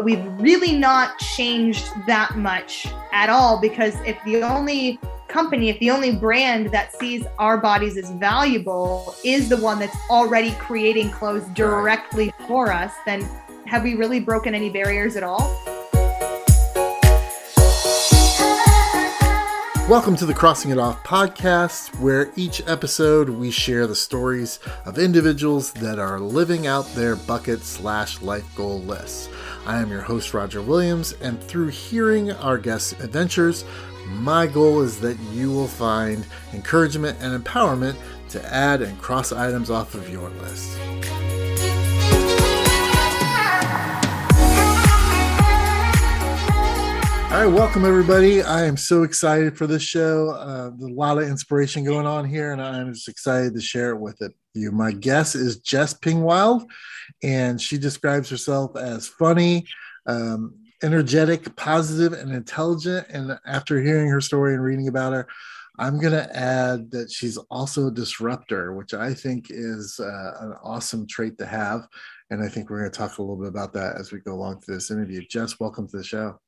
but we've really not changed that much at all because if the only company, if the only brand that sees our bodies as valuable is the one that's already creating clothes directly for us, then have we really broken any barriers at all? Welcome to the Crossing It Off podcast, where each episode we share the stories of individuals that are living out their bucket slash life goal lists. I am your host, Roger Williams, and through hearing our guests' adventures, my goal is that you will find encouragement and empowerment to add and cross items off of your list. Right, welcome everybody. I am so excited for this show. Uh, a lot of inspiration going on here, and I'm just excited to share it with it, you. My guest is Jess Ping-Wild, and she describes herself as funny, um, energetic, positive, and intelligent. And after hearing her story and reading about her, I'm going to add that she's also a disruptor, which I think is uh, an awesome trait to have. And I think we're going to talk a little bit about that as we go along through this interview. Jess, welcome to the show.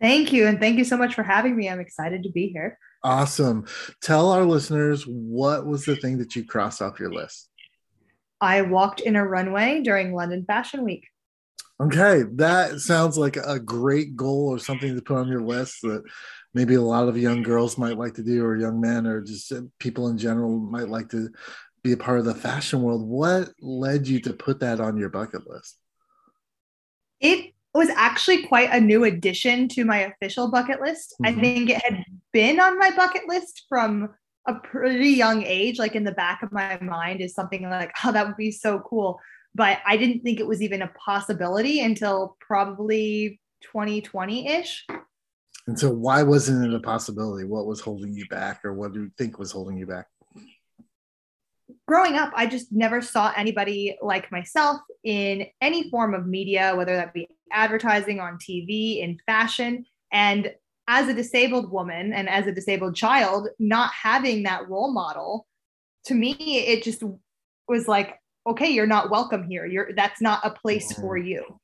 Thank you. And thank you so much for having me. I'm excited to be here. Awesome. Tell our listeners what was the thing that you crossed off your list? I walked in a runway during London Fashion Week. Okay, that sounds like a great goal or something to put on your list that maybe a lot of young girls might like to do, or young men, or just people in general might like to be a part of the fashion world. What led you to put that on your bucket list? It was actually quite a new addition to my official bucket list. Mm-hmm. I think it had been on my bucket list from a pretty young age, like in the back of my mind, is something like, oh, that would be so cool. But I didn't think it was even a possibility until probably 2020 ish. And so, why wasn't it a possibility? What was holding you back, or what do you think was holding you back? growing up, I just never saw anybody like myself in any form of media, whether that be advertising on TV, in fashion. And as a disabled woman and as a disabled child, not having that role model, to me, it just was like, okay, you're not welcome here. You're that's not a place for you.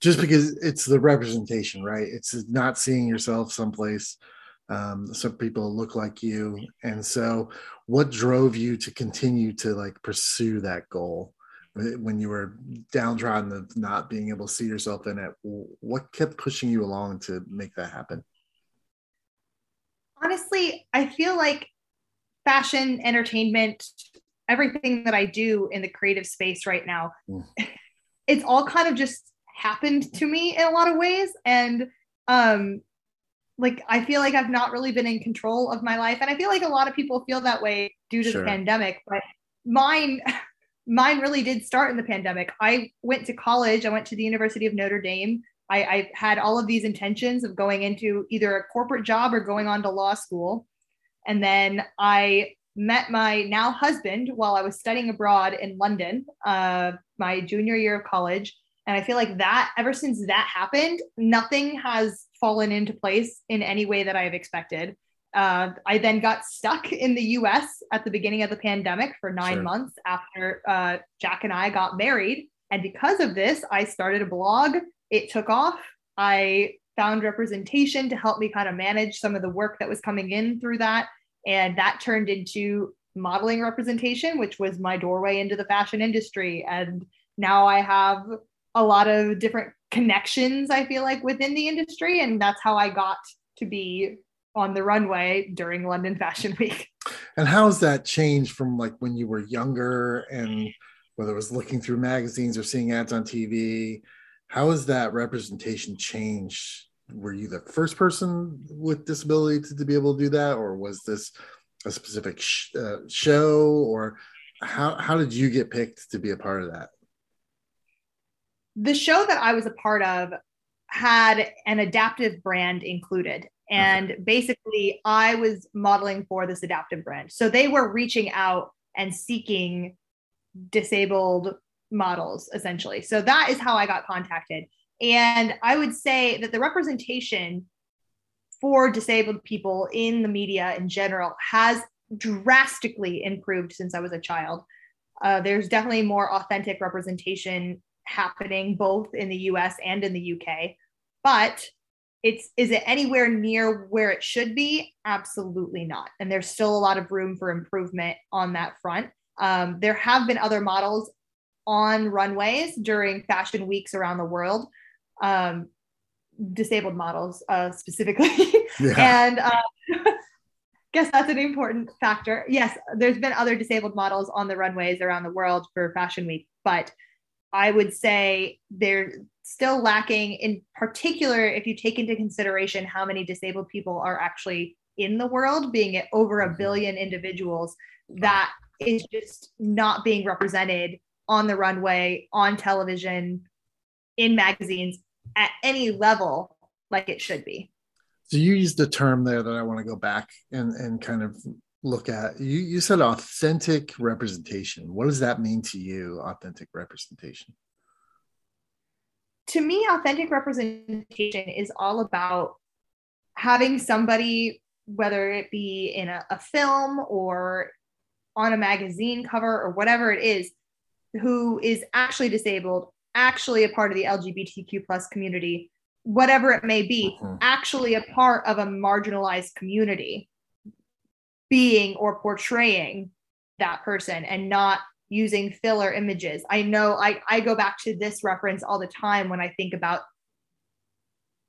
Just because it's the representation, right? It's not seeing yourself someplace um, some people look like you and so what drove you to continue to like pursue that goal when you were downtrodden of not being able to see yourself in it what kept pushing you along to make that happen honestly i feel like fashion entertainment everything that i do in the creative space right now mm. it's all kind of just happened to me in a lot of ways and um like I feel like I've not really been in control of my life. And I feel like a lot of people feel that way due to sure. the pandemic, but mine mine really did start in the pandemic. I went to college, I went to the University of Notre Dame. I, I had all of these intentions of going into either a corporate job or going on to law school. And then I met my now husband while I was studying abroad in London, uh, my junior year of college. And I feel like that ever since that happened, nothing has fallen into place in any way that I've expected. Uh, I then got stuck in the US at the beginning of the pandemic for nine sure. months after uh, Jack and I got married. And because of this, I started a blog. It took off. I found representation to help me kind of manage some of the work that was coming in through that. And that turned into modeling representation, which was my doorway into the fashion industry. And now I have a lot of different connections i feel like within the industry and that's how i got to be on the runway during london fashion week. And how has that changed from like when you were younger and whether it was looking through magazines or seeing ads on tv how has that representation changed? Were you the first person with disability to, to be able to do that or was this a specific sh- uh, show or how, how did you get picked to be a part of that? The show that I was a part of had an adaptive brand included. And okay. basically, I was modeling for this adaptive brand. So they were reaching out and seeking disabled models, essentially. So that is how I got contacted. And I would say that the representation for disabled people in the media in general has drastically improved since I was a child. Uh, there's definitely more authentic representation happening both in the US and in the UK. But it's is it anywhere near where it should be? Absolutely not. And there's still a lot of room for improvement on that front. Um, there have been other models on runways during fashion weeks around the world, um, disabled models uh, specifically. Yeah. and uh, guess that's an important factor. Yes, there's been other disabled models on the runways around the world for Fashion Week, but I would say they're still lacking, in particular, if you take into consideration how many disabled people are actually in the world, being it over a mm-hmm. billion individuals, that is just not being represented on the runway, on television, in magazines at any level like it should be. So you used the term there that I want to go back and, and kind of look at. You, you said authentic representation. What does that mean to you, authentic representation? To me, authentic representation is all about having somebody, whether it be in a, a film or on a magazine cover or whatever it is, who is actually disabled, actually a part of the LGBTQ plus community, whatever it may be, mm-hmm. actually a part of a marginalized community, being or portraying that person and not using filler images. I know I, I go back to this reference all the time when I think about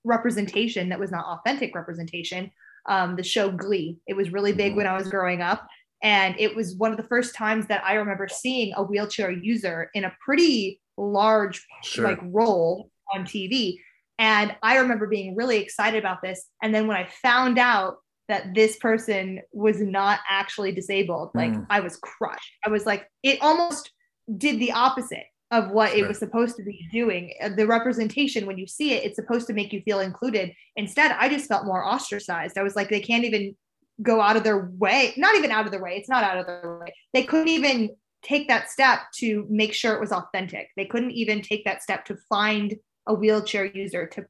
representation that was not authentic representation. Um, the show Glee. It was really big mm-hmm. when I was growing up. And it was one of the first times that I remember seeing a wheelchair user in a pretty large sure. like role on TV. And I remember being really excited about this. And then when I found out that this person was not actually disabled, like mm. I was crushed. I was like, it almost did the opposite of what sure. it was supposed to be doing. Uh, the representation, when you see it, it's supposed to make you feel included. Instead, I just felt more ostracized. I was like, they can't even go out of their way, not even out of their way. It's not out of their way. They couldn't even take that step to make sure it was authentic. They couldn't even take that step to find a wheelchair user to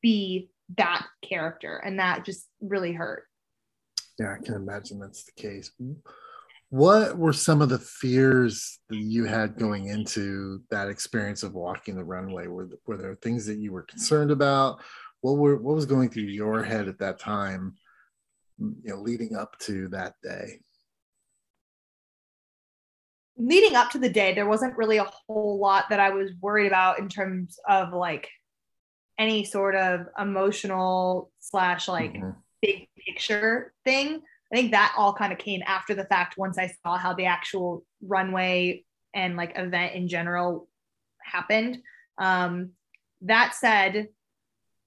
be that character. And that just really hurt. Yeah, I can imagine that's the case. What were some of the fears that you had going into that experience of walking the runway? Were, were there things that you were concerned about? What were what was going through your head at that time, you know, leading up to that day? leading up to the day, there wasn't really a whole lot that I was worried about in terms of like any sort of emotional slash like mm-hmm. big picture thing. I think that all kind of came after the fact once I saw how the actual runway and like event in general happened. Um, that said,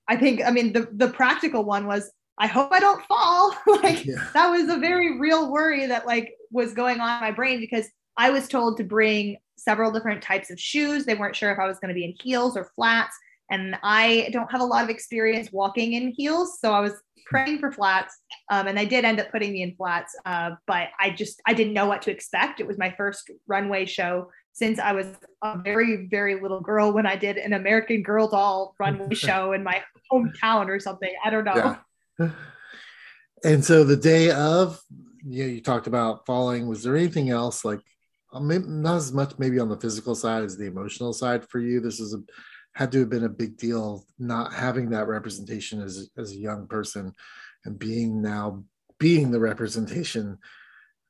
I think I mean the the practical one was I hope I don't fall. like yeah. that was a very real worry that like was going on in my brain because I was told to bring several different types of shoes. They weren't sure if I was going to be in heels or flats. And I don't have a lot of experience walking in heels. So I was praying for flats. Um, and I did end up putting me in flats. Uh, but I just, I didn't know what to expect. It was my first runway show since I was a very, very little girl when I did an American Girl doll runway show in my hometown or something. I don't know. Yeah. And so the day of, you know, you talked about falling. Was there anything else like uh, not as much maybe on the physical side as the emotional side for you. This is a had to have been a big deal not having that representation as as a young person and being now being the representation.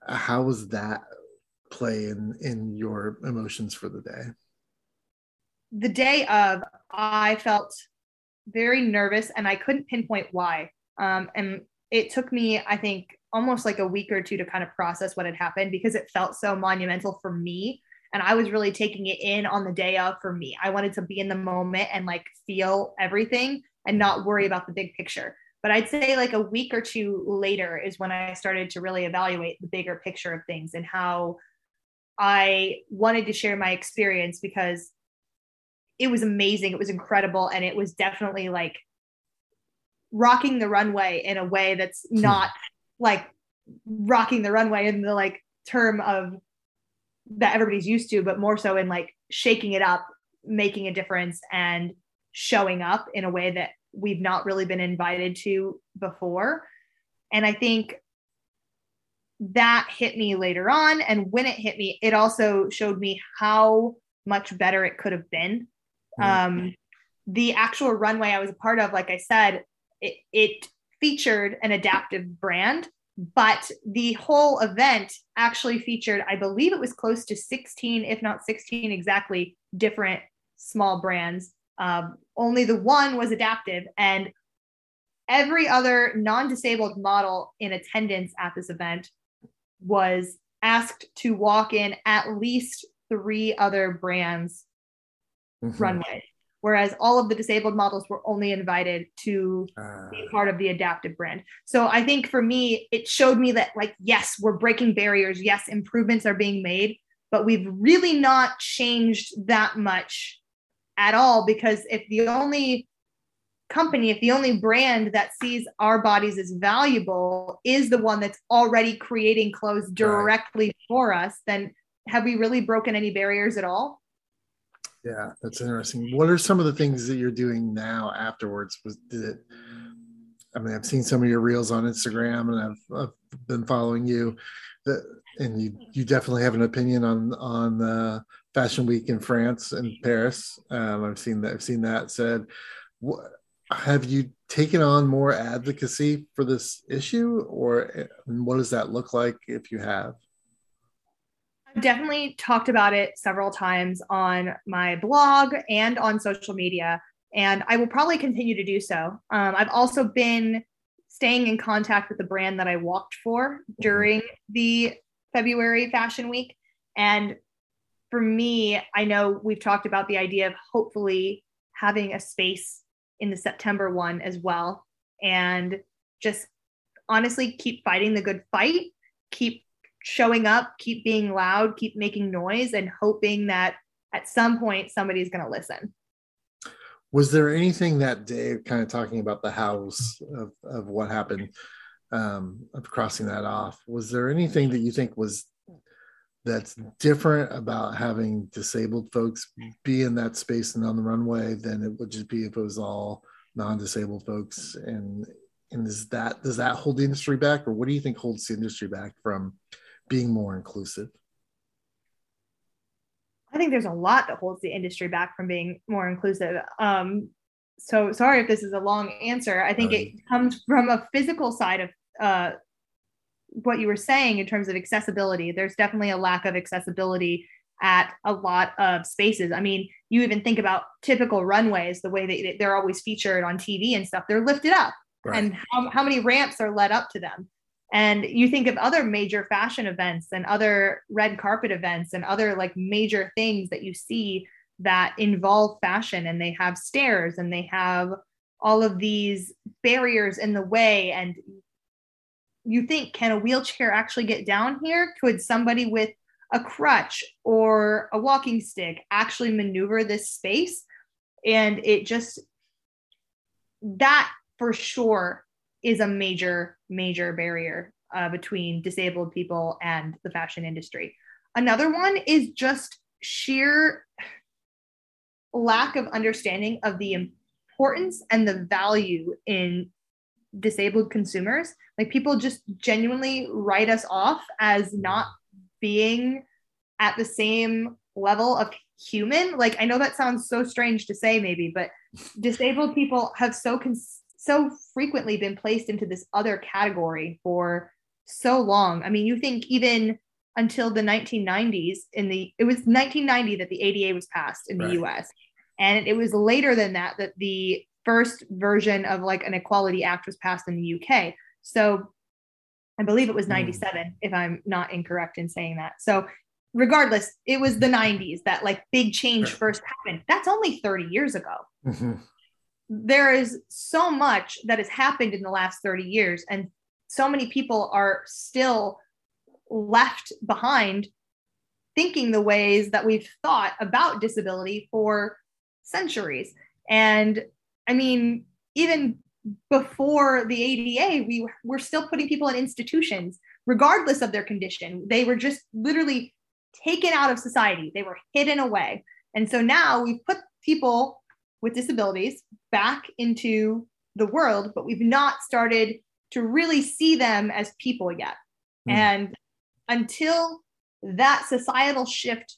How was that play in in your emotions for the day? The day of, I felt very nervous and I couldn't pinpoint why. Um, and it took me, I think, almost like a week or two to kind of process what had happened because it felt so monumental for me and I was really taking it in on the day of for me. I wanted to be in the moment and like feel everything and not worry about the big picture. But I'd say like a week or two later is when I started to really evaluate the bigger picture of things and how I wanted to share my experience because it was amazing. It was incredible. And it was definitely like rocking the runway in a way that's hmm. not like rocking the runway in the like term of that everybody's used to, but more so in like shaking it up, making a difference, and showing up in a way that we've not really been invited to before. And I think that hit me later on. And when it hit me, it also showed me how much better it could have been. Um, the actual runway I was a part of, like I said, it, it featured an adaptive brand, but the whole event actually featured, I believe it was close to 16, if not 16 exactly, different small brands. Um, only the one was adaptive, and every other non disabled model in attendance at this event was asked to walk in at least three other brands' mm-hmm. runway whereas all of the disabled models were only invited to uh, be part of the adaptive brand. So I think for me, it showed me that, like, yes, we're breaking barriers. Yes, improvements are being made, but we've really not changed that much at all because if the only company, if the only brand that sees our bodies as valuable is the one that's already creating clothes directly right. for us, then have we really broken any barriers at all? Yeah, that's interesting. What are some of the things that you're doing now afterwards? Was did it? I mean, I've seen some of your reels on Instagram, and I've, I've been following you. That and you you definitely have an opinion on on uh, Fashion Week in France and Paris. Um, I've seen that. I've seen that said. What, have you taken on more advocacy for this issue, or what does that look like if you have? Definitely talked about it several times on my blog and on social media, and I will probably continue to do so. Um, I've also been staying in contact with the brand that I walked for during the February Fashion Week. And for me, I know we've talked about the idea of hopefully having a space in the September one as well. And just honestly keep fighting the good fight, keep showing up, keep being loud, keep making noise, and hoping that at some point somebody's going to listen. Was there anything that day, kind of talking about the house of, of what happened, um, of crossing that off? Was there anything that you think was that's different about having disabled folks be in that space and on the runway than it would just be if it was all non-disabled folks and and is that does that hold the industry back or what do you think holds the industry back from being more inclusive? I think there's a lot that holds the industry back from being more inclusive. Um, so sorry if this is a long answer. I think it comes from a physical side of uh, what you were saying in terms of accessibility. There's definitely a lack of accessibility at a lot of spaces. I mean, you even think about typical runways, the way that they're always featured on TV and stuff, they're lifted up. Right. And how, how many ramps are led up to them? And you think of other major fashion events and other red carpet events and other like major things that you see that involve fashion and they have stairs and they have all of these barriers in the way and you think can a wheelchair actually get down here? Could somebody with a crutch or a walking stick actually maneuver this space? And it just that for sure is a major, major barrier uh, between disabled people and the fashion industry. Another one is just sheer lack of understanding of the importance and the value in disabled consumers. Like people just genuinely write us off as not being at the same level of human. Like I know that sounds so strange to say maybe, but disabled people have so cons- so frequently been placed into this other category for so long. I mean, you think even until the 1990s in the it was 1990 that the ADA was passed in the. US. And it was later than that that the first version of like an equality act was passed in the UK. So I believe it was hmm. 97 mm. if I'm not incorrect in saying that. So regardless, it was the 90s that like big change sure. first happened. That's only 30 years ago. Mm-hmm there is so much that has happened in the last 30 years and so many people are still left behind thinking the ways that we've thought about disability for centuries. And i mean even before the ada we were still putting people in institutions regardless of their condition. They were just literally taken out of society. They were hidden away. And so now we've put people with disabilities back into the world, but we've not started to really see them as people yet. Mm. And until that societal shift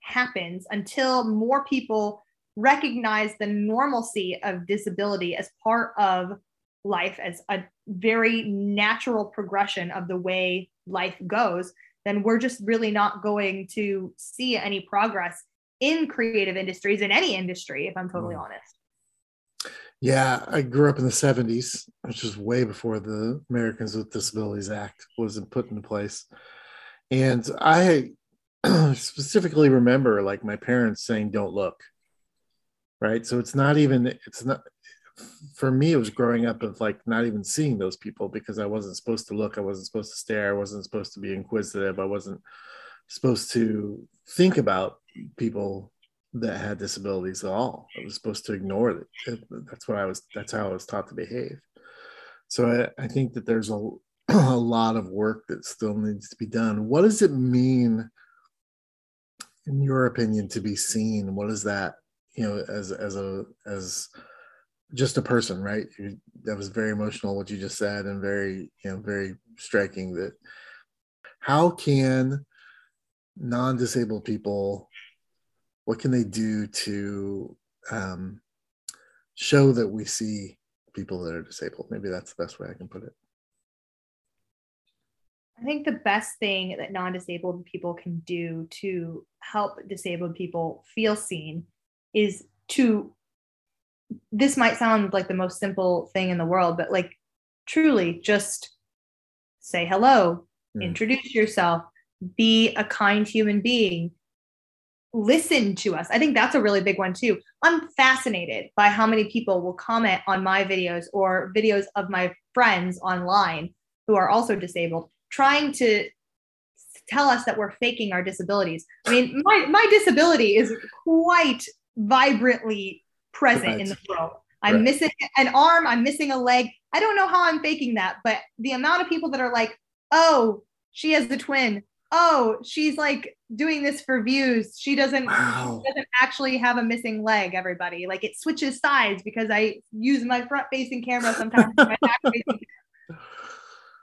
happens, until more people recognize the normalcy of disability as part of life as a very natural progression of the way life goes then we're just really not going to see any progress in creative industries in any industry if i'm totally mm. honest yeah, I grew up in the 70s, which is way before the Americans with Disabilities Act was put into place. And I specifically remember like my parents saying, don't look. Right. So it's not even, it's not, for me, it was growing up of like not even seeing those people because I wasn't supposed to look. I wasn't supposed to stare. I wasn't supposed to be inquisitive. I wasn't supposed to think about people that had disabilities at all. I was supposed to ignore it. That's what I was. That's how I was taught to behave. So I, I think that there's a, a lot of work that still needs to be done. What does it mean, in your opinion, to be seen? What is that? You know, as as a as just a person, right? You, that was very emotional what you just said, and very you know very striking. That how can non-disabled people what can they do to um, show that we see people that are disabled maybe that's the best way i can put it i think the best thing that non-disabled people can do to help disabled people feel seen is to this might sound like the most simple thing in the world but like truly just say hello mm. introduce yourself be a kind human being listen to us. I think that's a really big one too. I'm fascinated by how many people will comment on my videos or videos of my friends online who are also disabled, trying to tell us that we're faking our disabilities. I mean, my, my disability is quite vibrantly present right. in the world. I'm right. missing an arm, I'm missing a leg. I don't know how I'm faking that, but the amount of people that are like, oh, she has the twin oh, she's like doing this for views. She doesn't, wow. she doesn't actually have a missing leg, everybody. Like it switches sides because I use my front facing camera sometimes.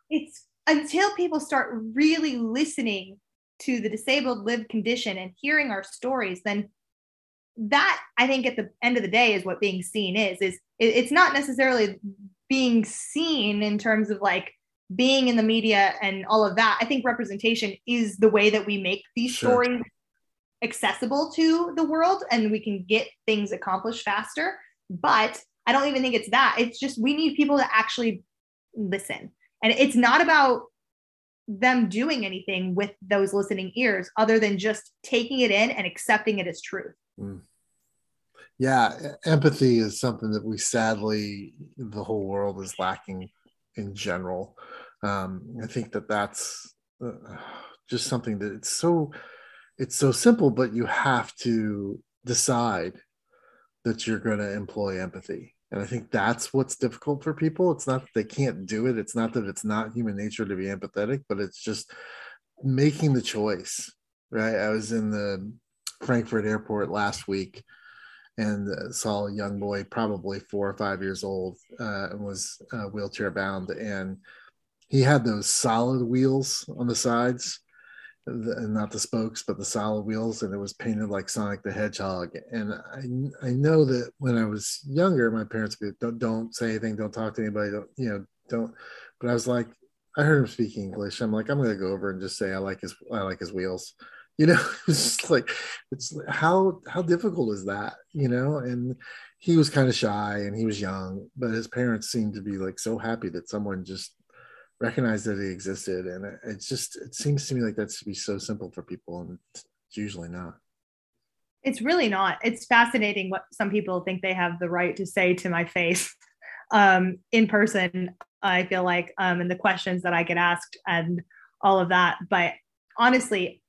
it's until people start really listening to the disabled lived condition and hearing our stories, then that I think at the end of the day is what being seen is, is it's not necessarily being seen in terms of like being in the media and all of that, I think representation is the way that we make these sure. stories accessible to the world and we can get things accomplished faster. But I don't even think it's that. It's just we need people to actually listen. And it's not about them doing anything with those listening ears other than just taking it in and accepting it as truth. Mm. Yeah, empathy is something that we sadly, the whole world is lacking in general. Um, I think that that's uh, just something that it's so it's so simple, but you have to decide that you're going to employ empathy. And I think that's what's difficult for people. It's not that they can't do it. It's not that it's not human nature to be empathetic, but it's just making the choice. Right. I was in the Frankfurt airport last week and uh, saw a young boy, probably four or five years old, uh, and was uh, wheelchair bound. And he had those solid wheels on the sides, and not the spokes, but the solid wheels, and it was painted like Sonic the Hedgehog. And I, I know that when I was younger, my parents would don't, don't say anything, don't talk to anybody, don't you know, don't. But I was like, I heard him speak English. I'm like, I'm gonna go over and just say I like his I like his wheels you know it's like it's how how difficult is that you know? And he was kind of shy and he was young but his parents seemed to be like so happy that someone just recognized that he existed. And it's just it seems to me like that's to be so simple for people and it's usually not. It's really not. It's fascinating what some people think they have the right to say to my face um, in person i feel like um, and the questions that i get asked and all of that. But honestly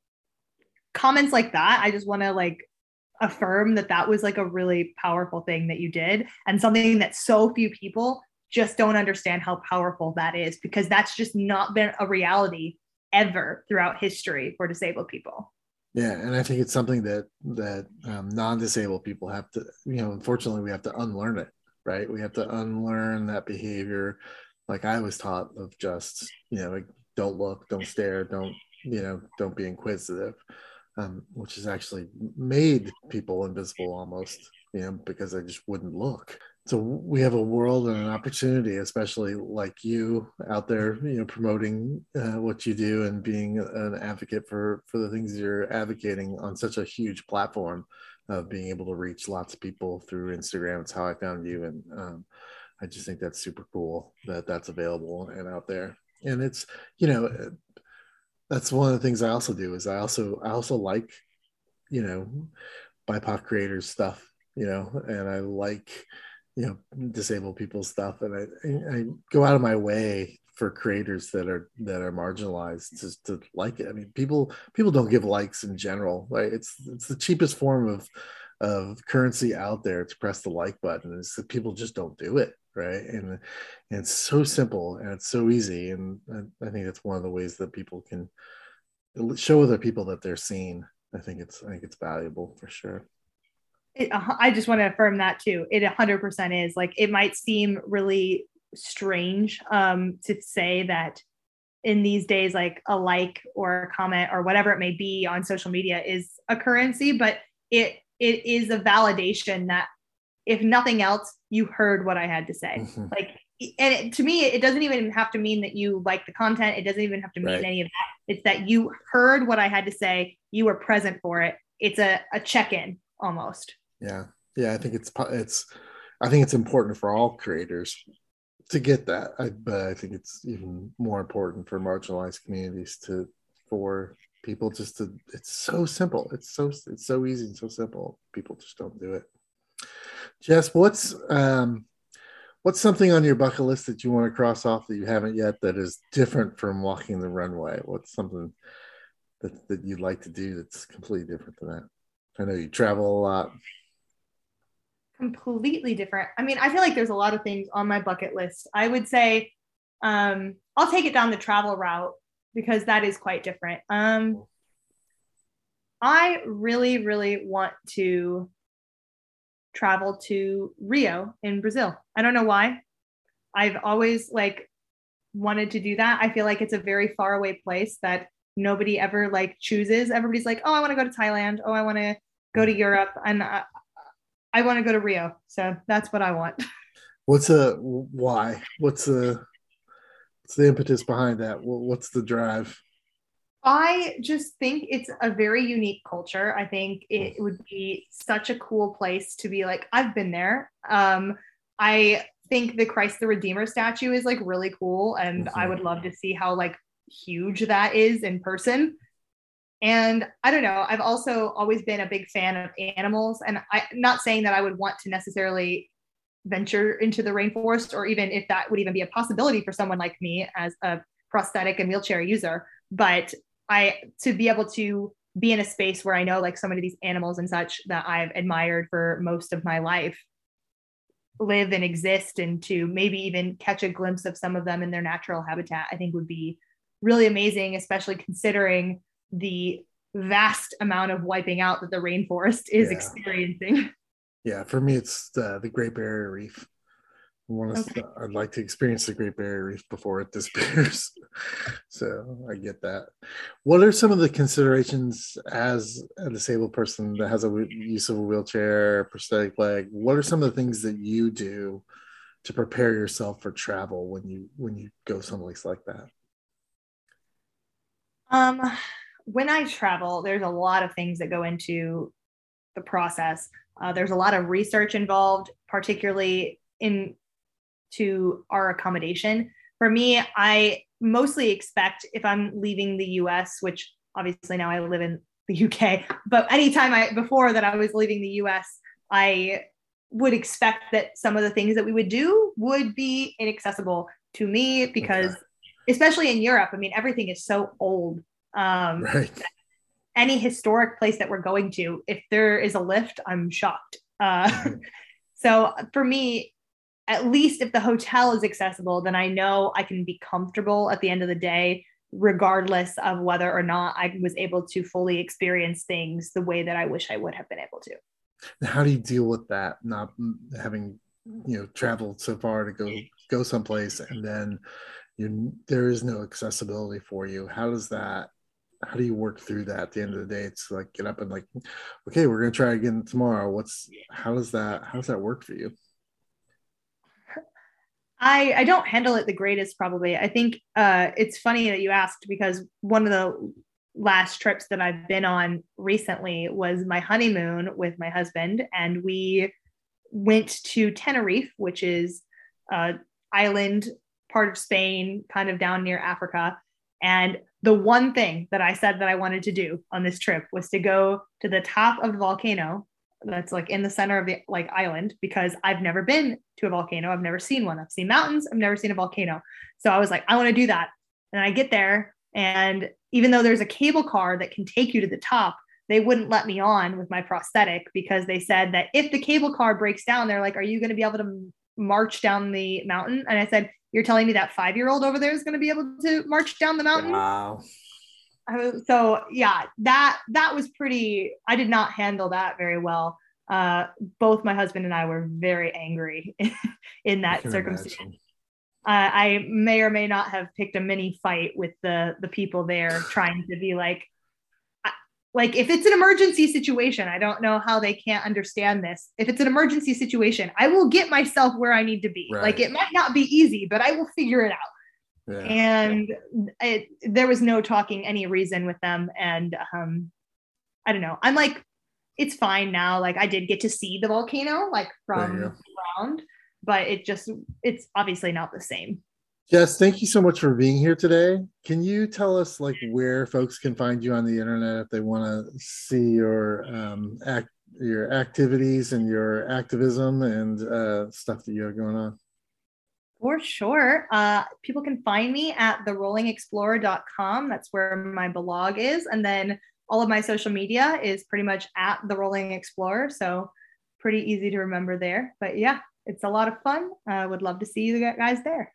comments like that, I just want to like affirm that that was like a really powerful thing that you did and something that so few people just don't understand how powerful that is because that's just not been a reality ever throughout history for disabled people. Yeah, and I think it's something that that um, non-disabled people have to, you know, unfortunately, we have to unlearn it, right? We have to unlearn that behavior, like I was taught of just, you know, like don't look, don't stare, don't, you know, don't be inquisitive um, which has actually made people invisible almost, you know, because they just wouldn't look. So we have a world and an opportunity, especially like you out there, you know, promoting uh, what you do and being an advocate for for the things you're advocating on such a huge platform of being able to reach lots of people through Instagram. It's how I found you, and um, I just think that's super cool that that's available and out there. And it's you know that's one of the things I also do is I also I also like you know BIPOC creators stuff, you know, and I like you know disabled people's stuff, and I I go out of my way for creators that are that are marginalized to, to like it. I mean, people people don't give likes in general. Right? It's it's the cheapest form of of currency out there to press the like button. Is that people just don't do it, right? And, and it's so simple and it's so easy. And I, I think it's one of the ways that people can show other people that they're seen. I think it's I think it's valuable for sure. It, I just want to affirm that too. It 100% is like it might seem really strange um, to say that in these days, like a like or a comment or whatever it may be on social media is a currency, but it it is a validation that if nothing else, you heard what I had to say. Mm-hmm. Like, and it, to me, it doesn't even have to mean that you like the content. It doesn't even have to mean right. any of that. It's that you heard what I had to say. You were present for it. It's a, a check in almost. Yeah. Yeah. I think it's, it's, I think it's important for all creators to get that. I, but I think it's even more important for marginalized communities to, for people just to, it's so simple. It's so, it's so easy and so simple. People just don't do it. Jess, what's um, what's something on your bucket list that you want to cross off that you haven't yet that is different from walking the runway? What's something that, that you'd like to do that's completely different than that? I know you travel a lot. Completely different. I mean, I feel like there's a lot of things on my bucket list. I would say um, I'll take it down the travel route because that is quite different. Um, I really, really want to travel to Rio in Brazil. I don't know why. I've always like wanted to do that. I feel like it's a very far away place that nobody ever like chooses. Everybody's like, "Oh, I want to go to Thailand. Oh, I want to go to Europe." And I, I want to go to Rio. So that's what I want. What's a why? What's the what's the impetus behind that? What's the drive? I just think it's a very unique culture. I think it would be such a cool place to be like, I've been there. Um, I think the Christ the Redeemer statue is like really cool. And mm-hmm. I would love to see how like huge that is in person. And I don't know, I've also always been a big fan of animals. And I'm not saying that I would want to necessarily venture into the rainforest or even if that would even be a possibility for someone like me as a prosthetic and wheelchair user. But I to be able to be in a space where I know like so many of these animals and such that I've admired for most of my life live and exist and to maybe even catch a glimpse of some of them in their natural habitat, I think would be really amazing, especially considering the vast amount of wiping out that the rainforest is yeah. experiencing. Yeah, for me, it's the, the Great Barrier Reef want to okay. i'd like to experience the great barrier reef before it disappears. So i get that. What are some of the considerations as a disabled person that has a use of a wheelchair prosthetic leg? What are some of the things that you do to prepare yourself for travel when you when you go someplace like that? Um when i travel there's a lot of things that go into the process. Uh, there's a lot of research involved particularly in to our accommodation. For me, I mostly expect if I'm leaving the US, which obviously now I live in the UK, but anytime I before that I was leaving the US, I would expect that some of the things that we would do would be inaccessible to me because okay. especially in Europe, I mean everything is so old. Um, right. Any historic place that we're going to, if there is a lift, I'm shocked. Uh, so for me, at least if the hotel is accessible, then I know I can be comfortable at the end of the day, regardless of whether or not I was able to fully experience things the way that I wish I would have been able to. How do you deal with that? Not having, you know, traveled so far to go go someplace and then you there is no accessibility for you. How does that how do you work through that at the end of the day it's like get up and like okay we're gonna try again tomorrow what's how does that how does that work for you I, I don't handle it the greatest probably. I think uh, it's funny that you asked because one of the last trips that i've been on recently was my honeymoon with my husband and we went to tenerife which is an island part of spain kind of down near africa. And the one thing that I said that I wanted to do on this trip was to go to the top of the volcano that's like in the center of the like island because I've never been to a volcano. I've never seen one. I've seen mountains. I've never seen a volcano. So I was like, I want to do that. And I get there, and even though there's a cable car that can take you to the top, they wouldn't let me on with my prosthetic because they said that if the cable car breaks down, they're like, Are you going to be able to march down the mountain? And I said, you're telling me that five year old over there is going to be able to march down the mountain? Wow. So yeah, that that was pretty. I did not handle that very well. Uh, both my husband and I were very angry in that circumstance. Uh, I may or may not have picked a mini fight with the the people there, trying to be like, like if it's an emergency situation i don't know how they can't understand this if it's an emergency situation i will get myself where i need to be right. like it might not be easy but i will figure it out yeah. and it, there was no talking any reason with them and um i don't know i'm like it's fine now like i did get to see the volcano like from around but it just it's obviously not the same Jess, thank you so much for being here today. Can you tell us like where folks can find you on the internet if they want to see your um, act, your activities and your activism and uh, stuff that you have going on? For sure. Uh, people can find me at therollingexplorer.com. That's where my blog is. And then all of my social media is pretty much at the Rolling Explorer. So pretty easy to remember there. But yeah, it's a lot of fun. I uh, would love to see you guys there.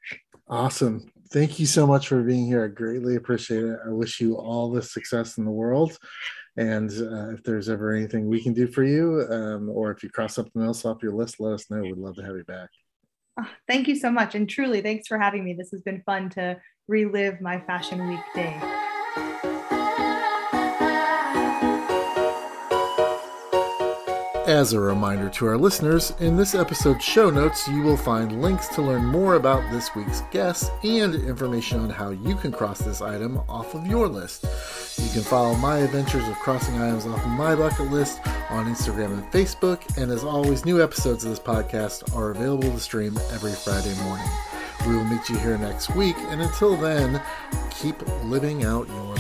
Awesome. Thank you so much for being here. I greatly appreciate it. I wish you all the success in the world. And uh, if there's ever anything we can do for you, um, or if you cross something else off your list, let us know. We'd love to have you back. Oh, thank you so much. And truly, thanks for having me. This has been fun to relive my Fashion Week day. As a reminder to our listeners, in this episode's show notes, you will find links to learn more about this week's guests and information on how you can cross this item off of your list. You can follow my adventures of crossing items off my bucket list on Instagram and Facebook. And as always, new episodes of this podcast are available to stream every Friday morning. We will meet you here next week. And until then, keep living out your